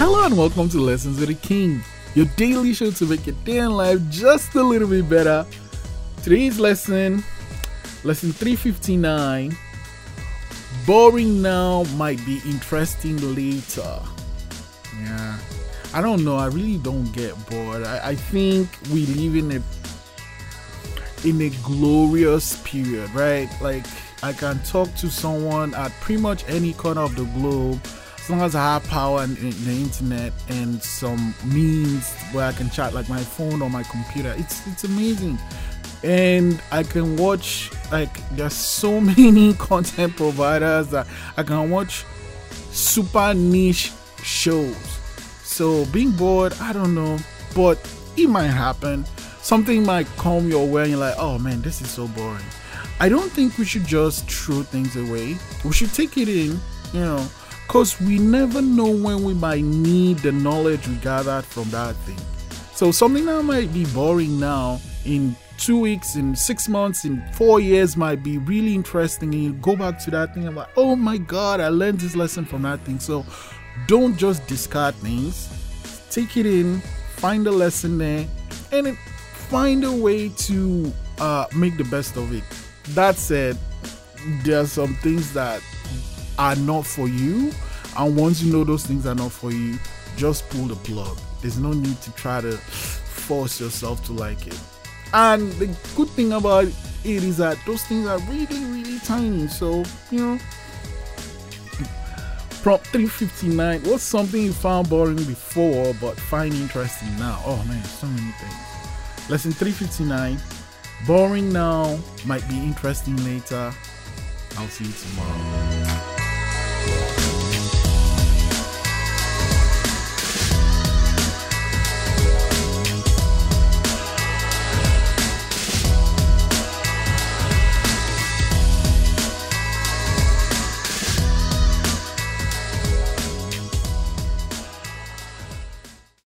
and welcome to Lessons with a King, your daily show to make your day in life just a little bit better. Today's lesson, lesson 359 Boring now might be interesting later. Yeah, I don't know. I really don't get bored. I, I think we live in a in a glorious period, right? Like I can talk to someone at pretty much any corner of the globe as long as I have power and the internet and some means where I can chat like my phone or my computer. It's it's amazing. And I can watch like there's so many content providers that I can watch super niche shows. So being bored, I don't know, but it might happen. Something might come your way and you're like, oh man, this is so boring. I don't think we should just throw things away. We should take it in, you know, because we never know when we might need the knowledge we gathered from that thing. So something that might be boring now in two weeks, in six months, in four years might be really interesting. And you go back to that thing and like, oh my god, I learned this lesson from that thing. So don't just discard things. Take it in, find a lesson there, and find a way to uh, make the best of it. That said, there are some things that are not for you, and once you know those things are not for you, just pull the plug. There's no need to try to force yourself to like it. And the good thing about it is that those things are really, really tiny. So, you know, prompt 359 what's something you found boring before but find interesting now? Oh man, so many things. Lesson 359 Boring now might be interesting later. I'll see you tomorrow. Bye.